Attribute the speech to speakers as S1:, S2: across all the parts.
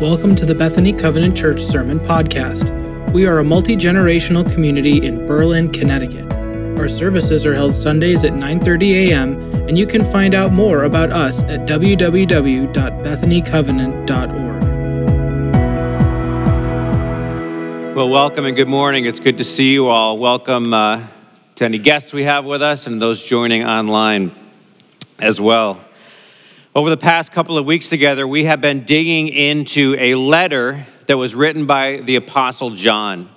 S1: Welcome to the Bethany Covenant Church Sermon Podcast. We are a multi generational community in Berlin, Connecticut. Our services are held Sundays at 9:30 a.m., and you can find out more about us at www.bethanycovenant.org.
S2: Well, welcome and good morning. It's good to see you all. Welcome uh, to any guests we have with us and those joining online as well. Over the past couple of weeks together, we have been digging into a letter that was written by the Apostle John.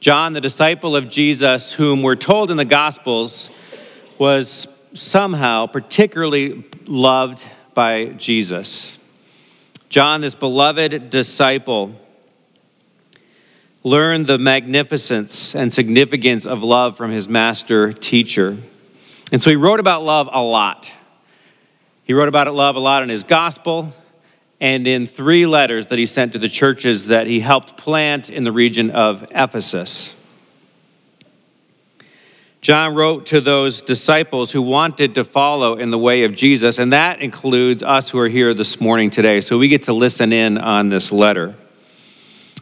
S2: John, the disciple of Jesus, whom we're told in the Gospels was somehow particularly loved by Jesus. John, this beloved disciple, learned the magnificence and significance of love from his master teacher. And so he wrote about love a lot. He wrote about it, love a lot in his gospel and in three letters that he sent to the churches that he helped plant in the region of Ephesus. John wrote to those disciples who wanted to follow in the way of Jesus, and that includes us who are here this morning today. So we get to listen in on this letter.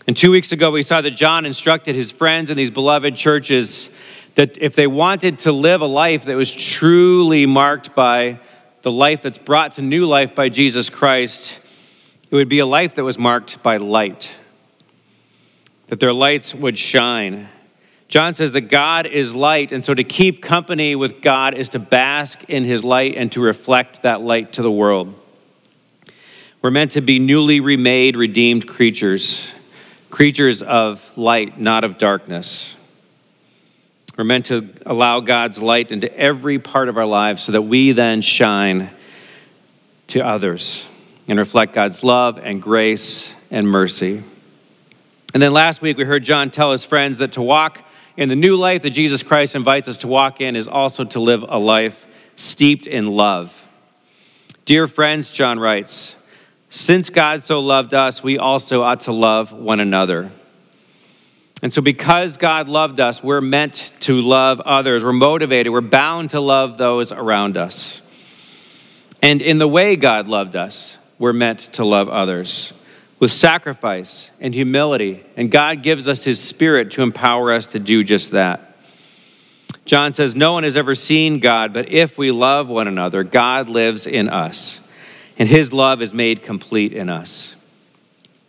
S2: And two weeks ago, we saw that John instructed his friends in these beloved churches that if they wanted to live a life that was truly marked by the life that's brought to new life by Jesus Christ, it would be a life that was marked by light, that their lights would shine. John says that God is light, and so to keep company with God is to bask in his light and to reflect that light to the world. We're meant to be newly remade, redeemed creatures, creatures of light, not of darkness. We're meant to allow God's light into every part of our lives so that we then shine to others and reflect God's love and grace and mercy. And then last week we heard John tell his friends that to walk in the new life that Jesus Christ invites us to walk in is also to live a life steeped in love. Dear friends, John writes, since God so loved us, we also ought to love one another. And so, because God loved us, we're meant to love others. We're motivated. We're bound to love those around us. And in the way God loved us, we're meant to love others with sacrifice and humility. And God gives us His Spirit to empower us to do just that. John says, No one has ever seen God, but if we love one another, God lives in us, and His love is made complete in us.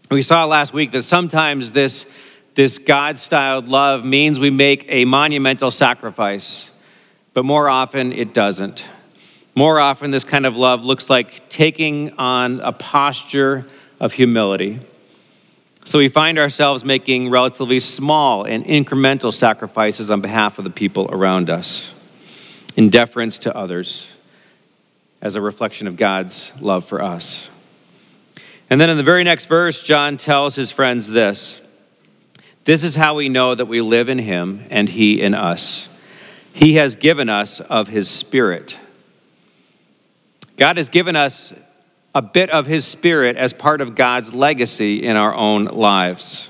S2: We saw last week that sometimes this this God styled love means we make a monumental sacrifice, but more often it doesn't. More often, this kind of love looks like taking on a posture of humility. So we find ourselves making relatively small and incremental sacrifices on behalf of the people around us, in deference to others, as a reflection of God's love for us. And then in the very next verse, John tells his friends this this is how we know that we live in him and he in us. He has given us of his spirit. God has given us a bit of his spirit as part of God's legacy in our own lives.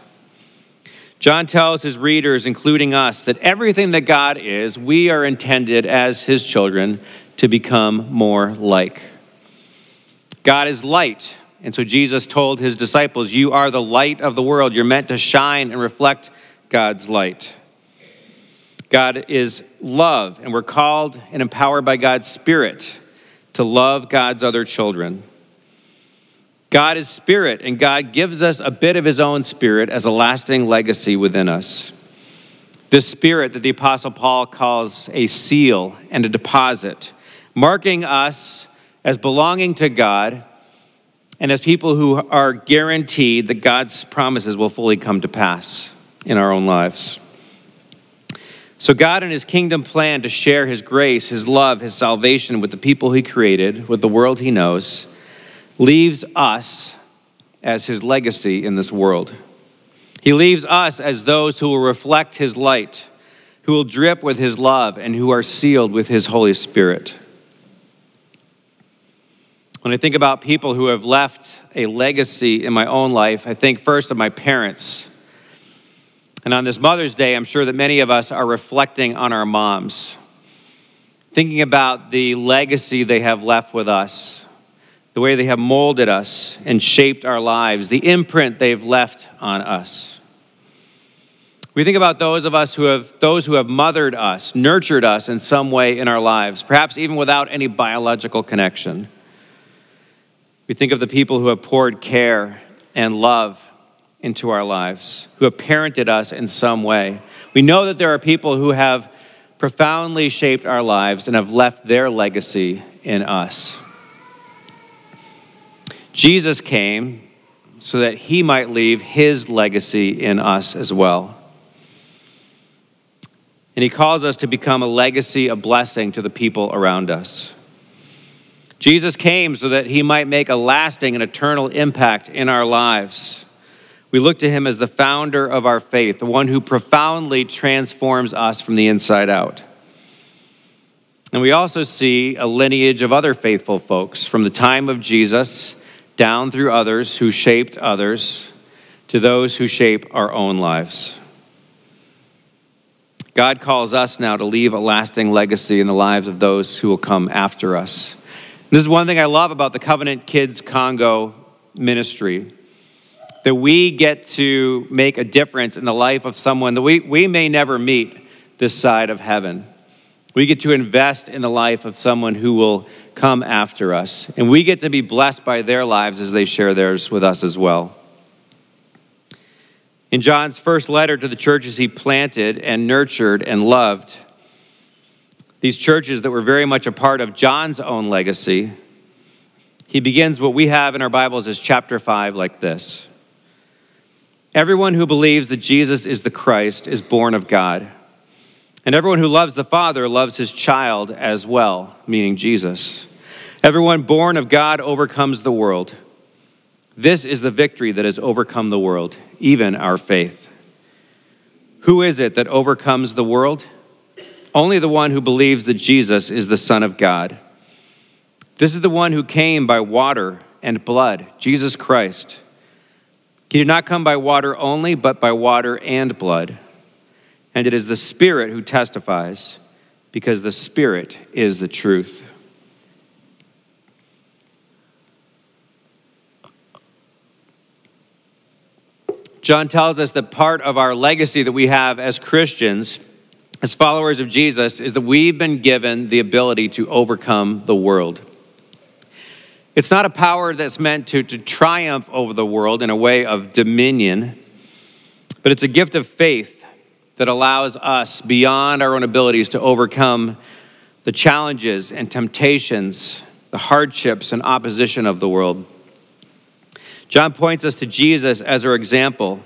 S2: John tells his readers, including us, that everything that God is, we are intended as his children to become more like. God is light, and so Jesus told his disciples, You are the light of the world. You're meant to shine and reflect God's light. God is love, and we're called and empowered by God's Spirit to love God's other children. God is spirit, and God gives us a bit of his own spirit as a lasting legacy within us. This spirit that the Apostle Paul calls a seal and a deposit, marking us as belonging to God and as people who are guaranteed that God's promises will fully come to pass in our own lives. So, God and His kingdom plan to share His grace, His love, His salvation with the people He created, with the world He knows, leaves us as His legacy in this world. He leaves us as those who will reflect His light, who will drip with His love, and who are sealed with His Holy Spirit. When I think about people who have left a legacy in my own life, I think first of my parents. And on this Mother's Day, I'm sure that many of us are reflecting on our moms, thinking about the legacy they have left with us, the way they have molded us and shaped our lives, the imprint they've left on us. We think about those of us who have those who have mothered us, nurtured us in some way in our lives, perhaps even without any biological connection. We think of the people who have poured care and love into our lives, who have parented us in some way. We know that there are people who have profoundly shaped our lives and have left their legacy in us. Jesus came so that he might leave his legacy in us as well. And he calls us to become a legacy, a blessing to the people around us. Jesus came so that he might make a lasting and eternal impact in our lives. We look to him as the founder of our faith, the one who profoundly transforms us from the inside out. And we also see a lineage of other faithful folks from the time of Jesus down through others who shaped others to those who shape our own lives. God calls us now to leave a lasting legacy in the lives of those who will come after us. This is one thing I love about the Covenant Kids Congo ministry that we get to make a difference in the life of someone that we, we may never meet this side of heaven. We get to invest in the life of someone who will come after us. And we get to be blessed by their lives as they share theirs with us as well. In John's first letter to the churches he planted and nurtured and loved, these churches that were very much a part of John's own legacy, he begins what we have in our Bibles as chapter 5 like this Everyone who believes that Jesus is the Christ is born of God. And everyone who loves the Father loves his child as well, meaning Jesus. Everyone born of God overcomes the world. This is the victory that has overcome the world, even our faith. Who is it that overcomes the world? Only the one who believes that Jesus is the Son of God. This is the one who came by water and blood, Jesus Christ. He did not come by water only, but by water and blood. And it is the Spirit who testifies, because the Spirit is the truth. John tells us that part of our legacy that we have as Christians, as followers of Jesus, is that we've been given the ability to overcome the world. It's not a power that's meant to, to triumph over the world in a way of dominion, but it's a gift of faith that allows us, beyond our own abilities, to overcome the challenges and temptations, the hardships and opposition of the world. John points us to Jesus as our example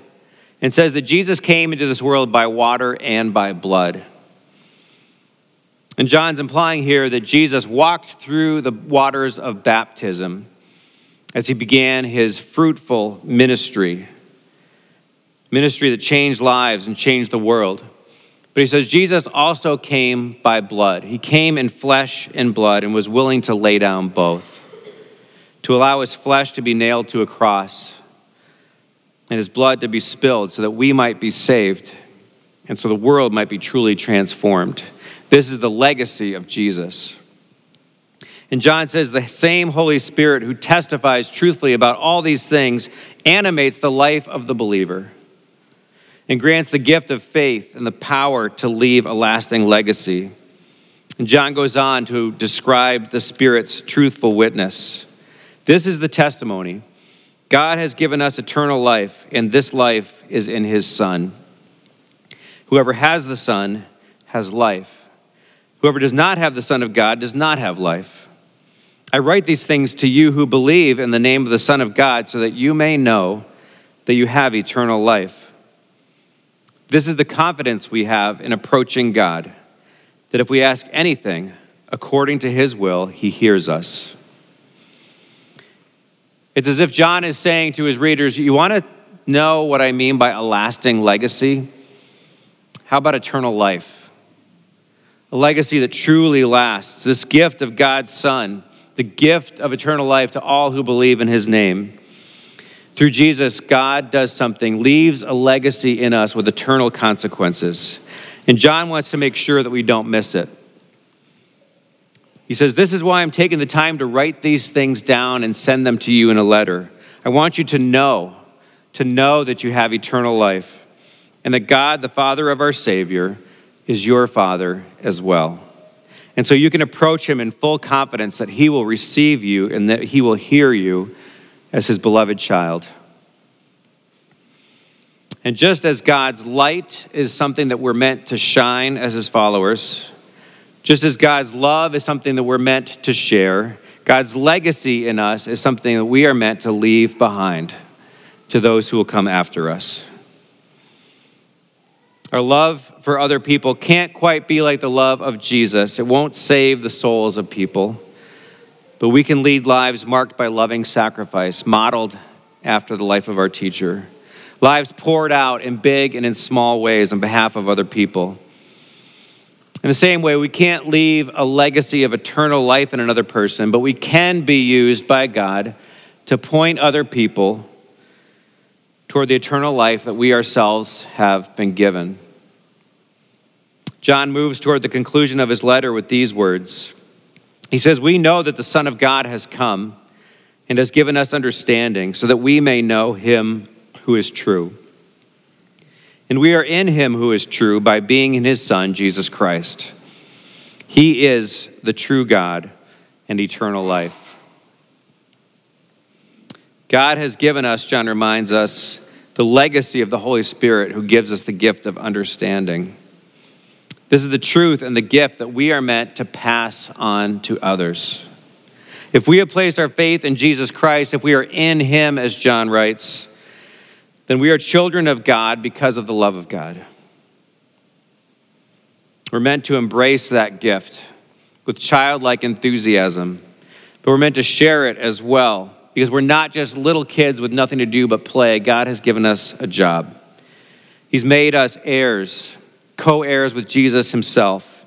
S2: and says that Jesus came into this world by water and by blood. And John's implying here that Jesus walked through the waters of baptism as he began his fruitful ministry ministry that changed lives and changed the world. But he says Jesus also came by blood. He came in flesh and blood and was willing to lay down both, to allow his flesh to be nailed to a cross and his blood to be spilled so that we might be saved and so the world might be truly transformed. This is the legacy of Jesus. And John says the same Holy Spirit who testifies truthfully about all these things animates the life of the believer and grants the gift of faith and the power to leave a lasting legacy. And John goes on to describe the Spirit's truthful witness. This is the testimony God has given us eternal life, and this life is in His Son. Whoever has the Son has life. Whoever does not have the Son of God does not have life. I write these things to you who believe in the name of the Son of God, so that you may know that you have eternal life. This is the confidence we have in approaching God that if we ask anything according to his will, he hears us. It's as if John is saying to his readers, You want to know what I mean by a lasting legacy? How about eternal life? A legacy that truly lasts, this gift of God's Son, the gift of eternal life to all who believe in his name. Through Jesus, God does something, leaves a legacy in us with eternal consequences. And John wants to make sure that we don't miss it. He says, This is why I'm taking the time to write these things down and send them to you in a letter. I want you to know, to know that you have eternal life, and that God, the Father of our Savior, is your Father as well. And so you can approach him in full confidence that he will receive you and that he will hear you as his beloved child. And just as God's light is something that we're meant to shine as his followers, just as God's love is something that we're meant to share, God's legacy in us is something that we are meant to leave behind to those who will come after us. Our love for other people can't quite be like the love of Jesus. It won't save the souls of people, but we can lead lives marked by loving sacrifice, modeled after the life of our teacher. Lives poured out in big and in small ways on behalf of other people. In the same way, we can't leave a legacy of eternal life in another person, but we can be used by God to point other people toward the eternal life that we ourselves have been given. John moves toward the conclusion of his letter with these words. He says, We know that the Son of God has come and has given us understanding so that we may know him who is true. And we are in him who is true by being in his Son, Jesus Christ. He is the true God and eternal life. God has given us, John reminds us, the legacy of the Holy Spirit who gives us the gift of understanding. This is the truth and the gift that we are meant to pass on to others. If we have placed our faith in Jesus Christ, if we are in Him, as John writes, then we are children of God because of the love of God. We're meant to embrace that gift with childlike enthusiasm, but we're meant to share it as well because we're not just little kids with nothing to do but play. God has given us a job. He's made us heirs co heirs with Jesus himself,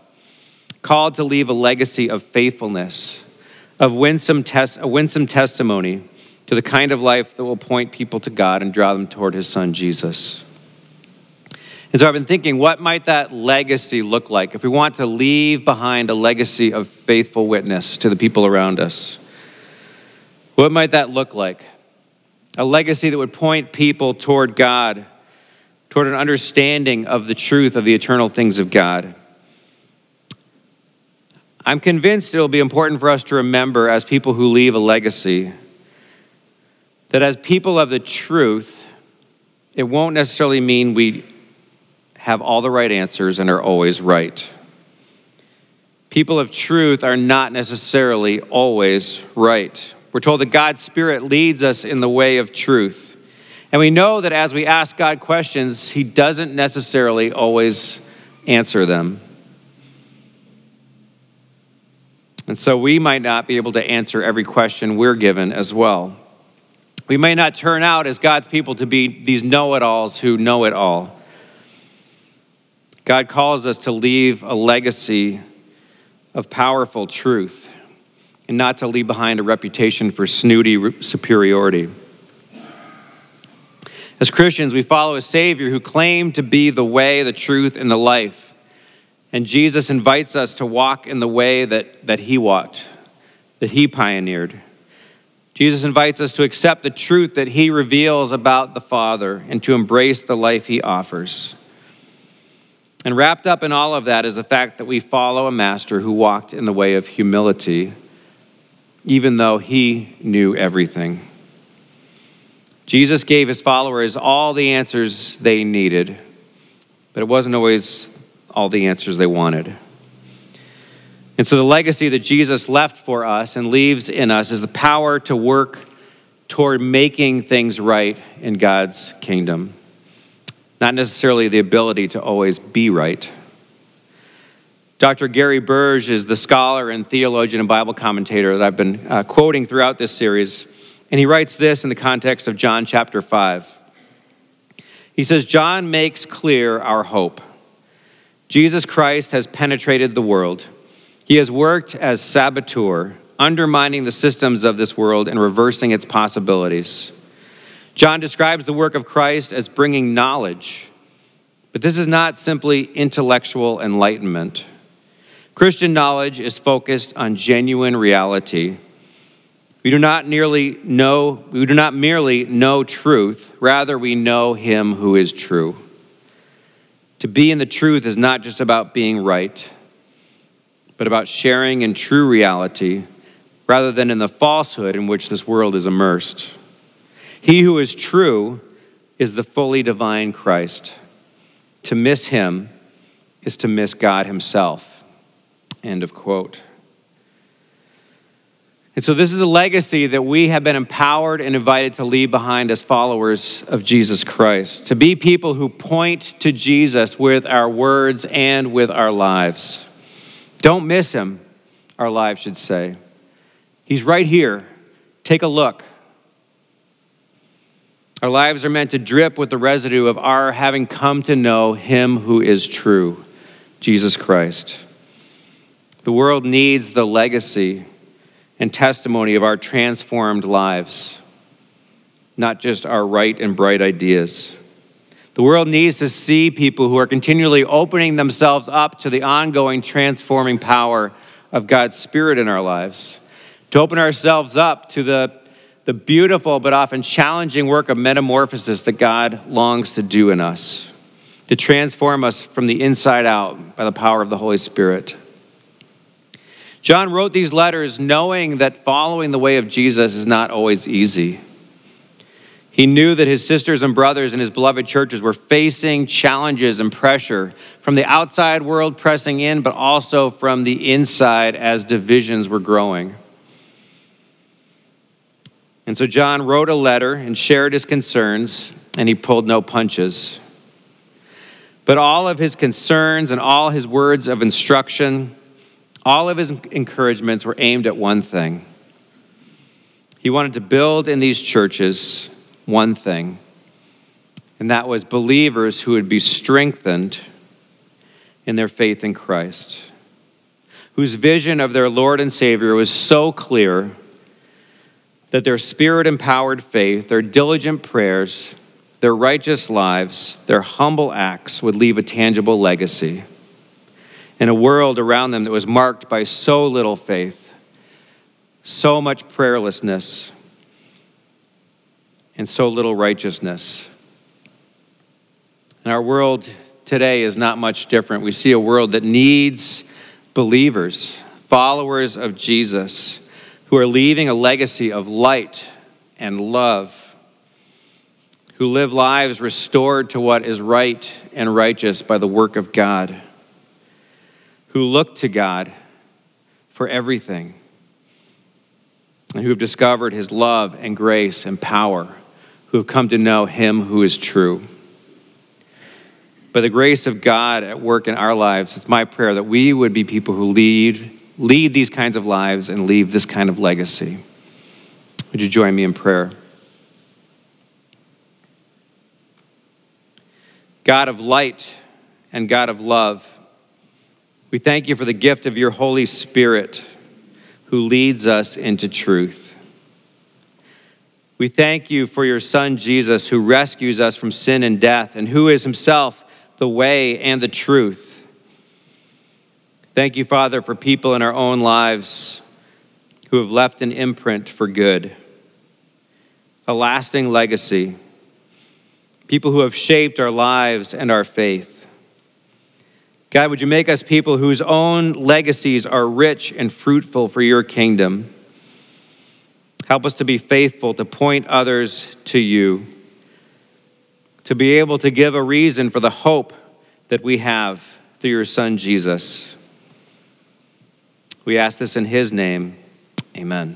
S2: called to leave a legacy of faithfulness, of winsome, tes- a winsome testimony to the kind of life that will point people to God and draw them toward his son, Jesus. And so I've been thinking, what might that legacy look like if we want to leave behind a legacy of faithful witness to the people around us? What might that look like? A legacy that would point people toward God toward an understanding of the truth of the eternal things of God. I'm convinced it'll be important for us to remember, as people who leave a legacy, that as people of the truth, it won't necessarily mean we have all the right answers and are always right. People of truth are not necessarily always right. We're told that God's Spirit leads us in the way of truth. And we know that as we ask God questions, He doesn't necessarily always answer them. And so we might not be able to answer every question we're given as well. We may not turn out as God's people to be these know it alls who know it all. God calls us to leave a legacy of powerful truth and not to leave behind a reputation for snooty superiority. As Christians, we follow a Savior who claimed to be the way, the truth, and the life. And Jesus invites us to walk in the way that, that He walked, that He pioneered. Jesus invites us to accept the truth that He reveals about the Father and to embrace the life He offers. And wrapped up in all of that is the fact that we follow a master who walked in the way of humility, even though He knew everything. Jesus gave his followers all the answers they needed, but it wasn't always all the answers they wanted. And so, the legacy that Jesus left for us and leaves in us is the power to work toward making things right in God's kingdom, not necessarily the ability to always be right. Dr. Gary Burge is the scholar and theologian and Bible commentator that I've been uh, quoting throughout this series. And he writes this in the context of John chapter 5. He says, John makes clear our hope. Jesus Christ has penetrated the world. He has worked as saboteur, undermining the systems of this world and reversing its possibilities. John describes the work of Christ as bringing knowledge, but this is not simply intellectual enlightenment. Christian knowledge is focused on genuine reality. We do not nearly know, we do not merely know truth, rather we know him who is true. To be in the truth is not just about being right, but about sharing in true reality rather than in the falsehood in which this world is immersed. He who is true is the fully divine Christ. To miss him is to miss God himself. End of quote. And so, this is the legacy that we have been empowered and invited to leave behind as followers of Jesus Christ. To be people who point to Jesus with our words and with our lives. Don't miss him, our lives should say. He's right here. Take a look. Our lives are meant to drip with the residue of our having come to know him who is true, Jesus Christ. The world needs the legacy and testimony of our transformed lives, not just our right and bright ideas. The world needs to see people who are continually opening themselves up to the ongoing transforming power of God's Spirit in our lives, to open ourselves up to the, the beautiful but often challenging work of metamorphosis that God longs to do in us, to transform us from the inside out by the power of the Holy Spirit. John wrote these letters knowing that following the way of Jesus is not always easy. He knew that his sisters and brothers in his beloved churches were facing challenges and pressure from the outside world pressing in, but also from the inside as divisions were growing. And so John wrote a letter and shared his concerns, and he pulled no punches. But all of his concerns and all his words of instruction all of his encouragements were aimed at one thing. He wanted to build in these churches one thing, and that was believers who would be strengthened in their faith in Christ, whose vision of their Lord and Savior was so clear that their spirit empowered faith, their diligent prayers, their righteous lives, their humble acts would leave a tangible legacy in a world around them that was marked by so little faith, so much prayerlessness, and so little righteousness. And our world today is not much different. We see a world that needs believers, followers of Jesus, who are leaving a legacy of light and love, who live lives restored to what is right and righteous by the work of God who look to God for everything and who have discovered his love and grace and power, who have come to know him who is true. By the grace of God at work in our lives, it's my prayer that we would be people who lead, lead these kinds of lives and leave this kind of legacy. Would you join me in prayer? God of light and God of love, we thank you for the gift of your Holy Spirit who leads us into truth. We thank you for your Son, Jesus, who rescues us from sin and death and who is himself the way and the truth. Thank you, Father, for people in our own lives who have left an imprint for good, a lasting legacy, people who have shaped our lives and our faith. God, would you make us people whose own legacies are rich and fruitful for your kingdom? Help us to be faithful, to point others to you, to be able to give a reason for the hope that we have through your Son, Jesus. We ask this in his name. Amen.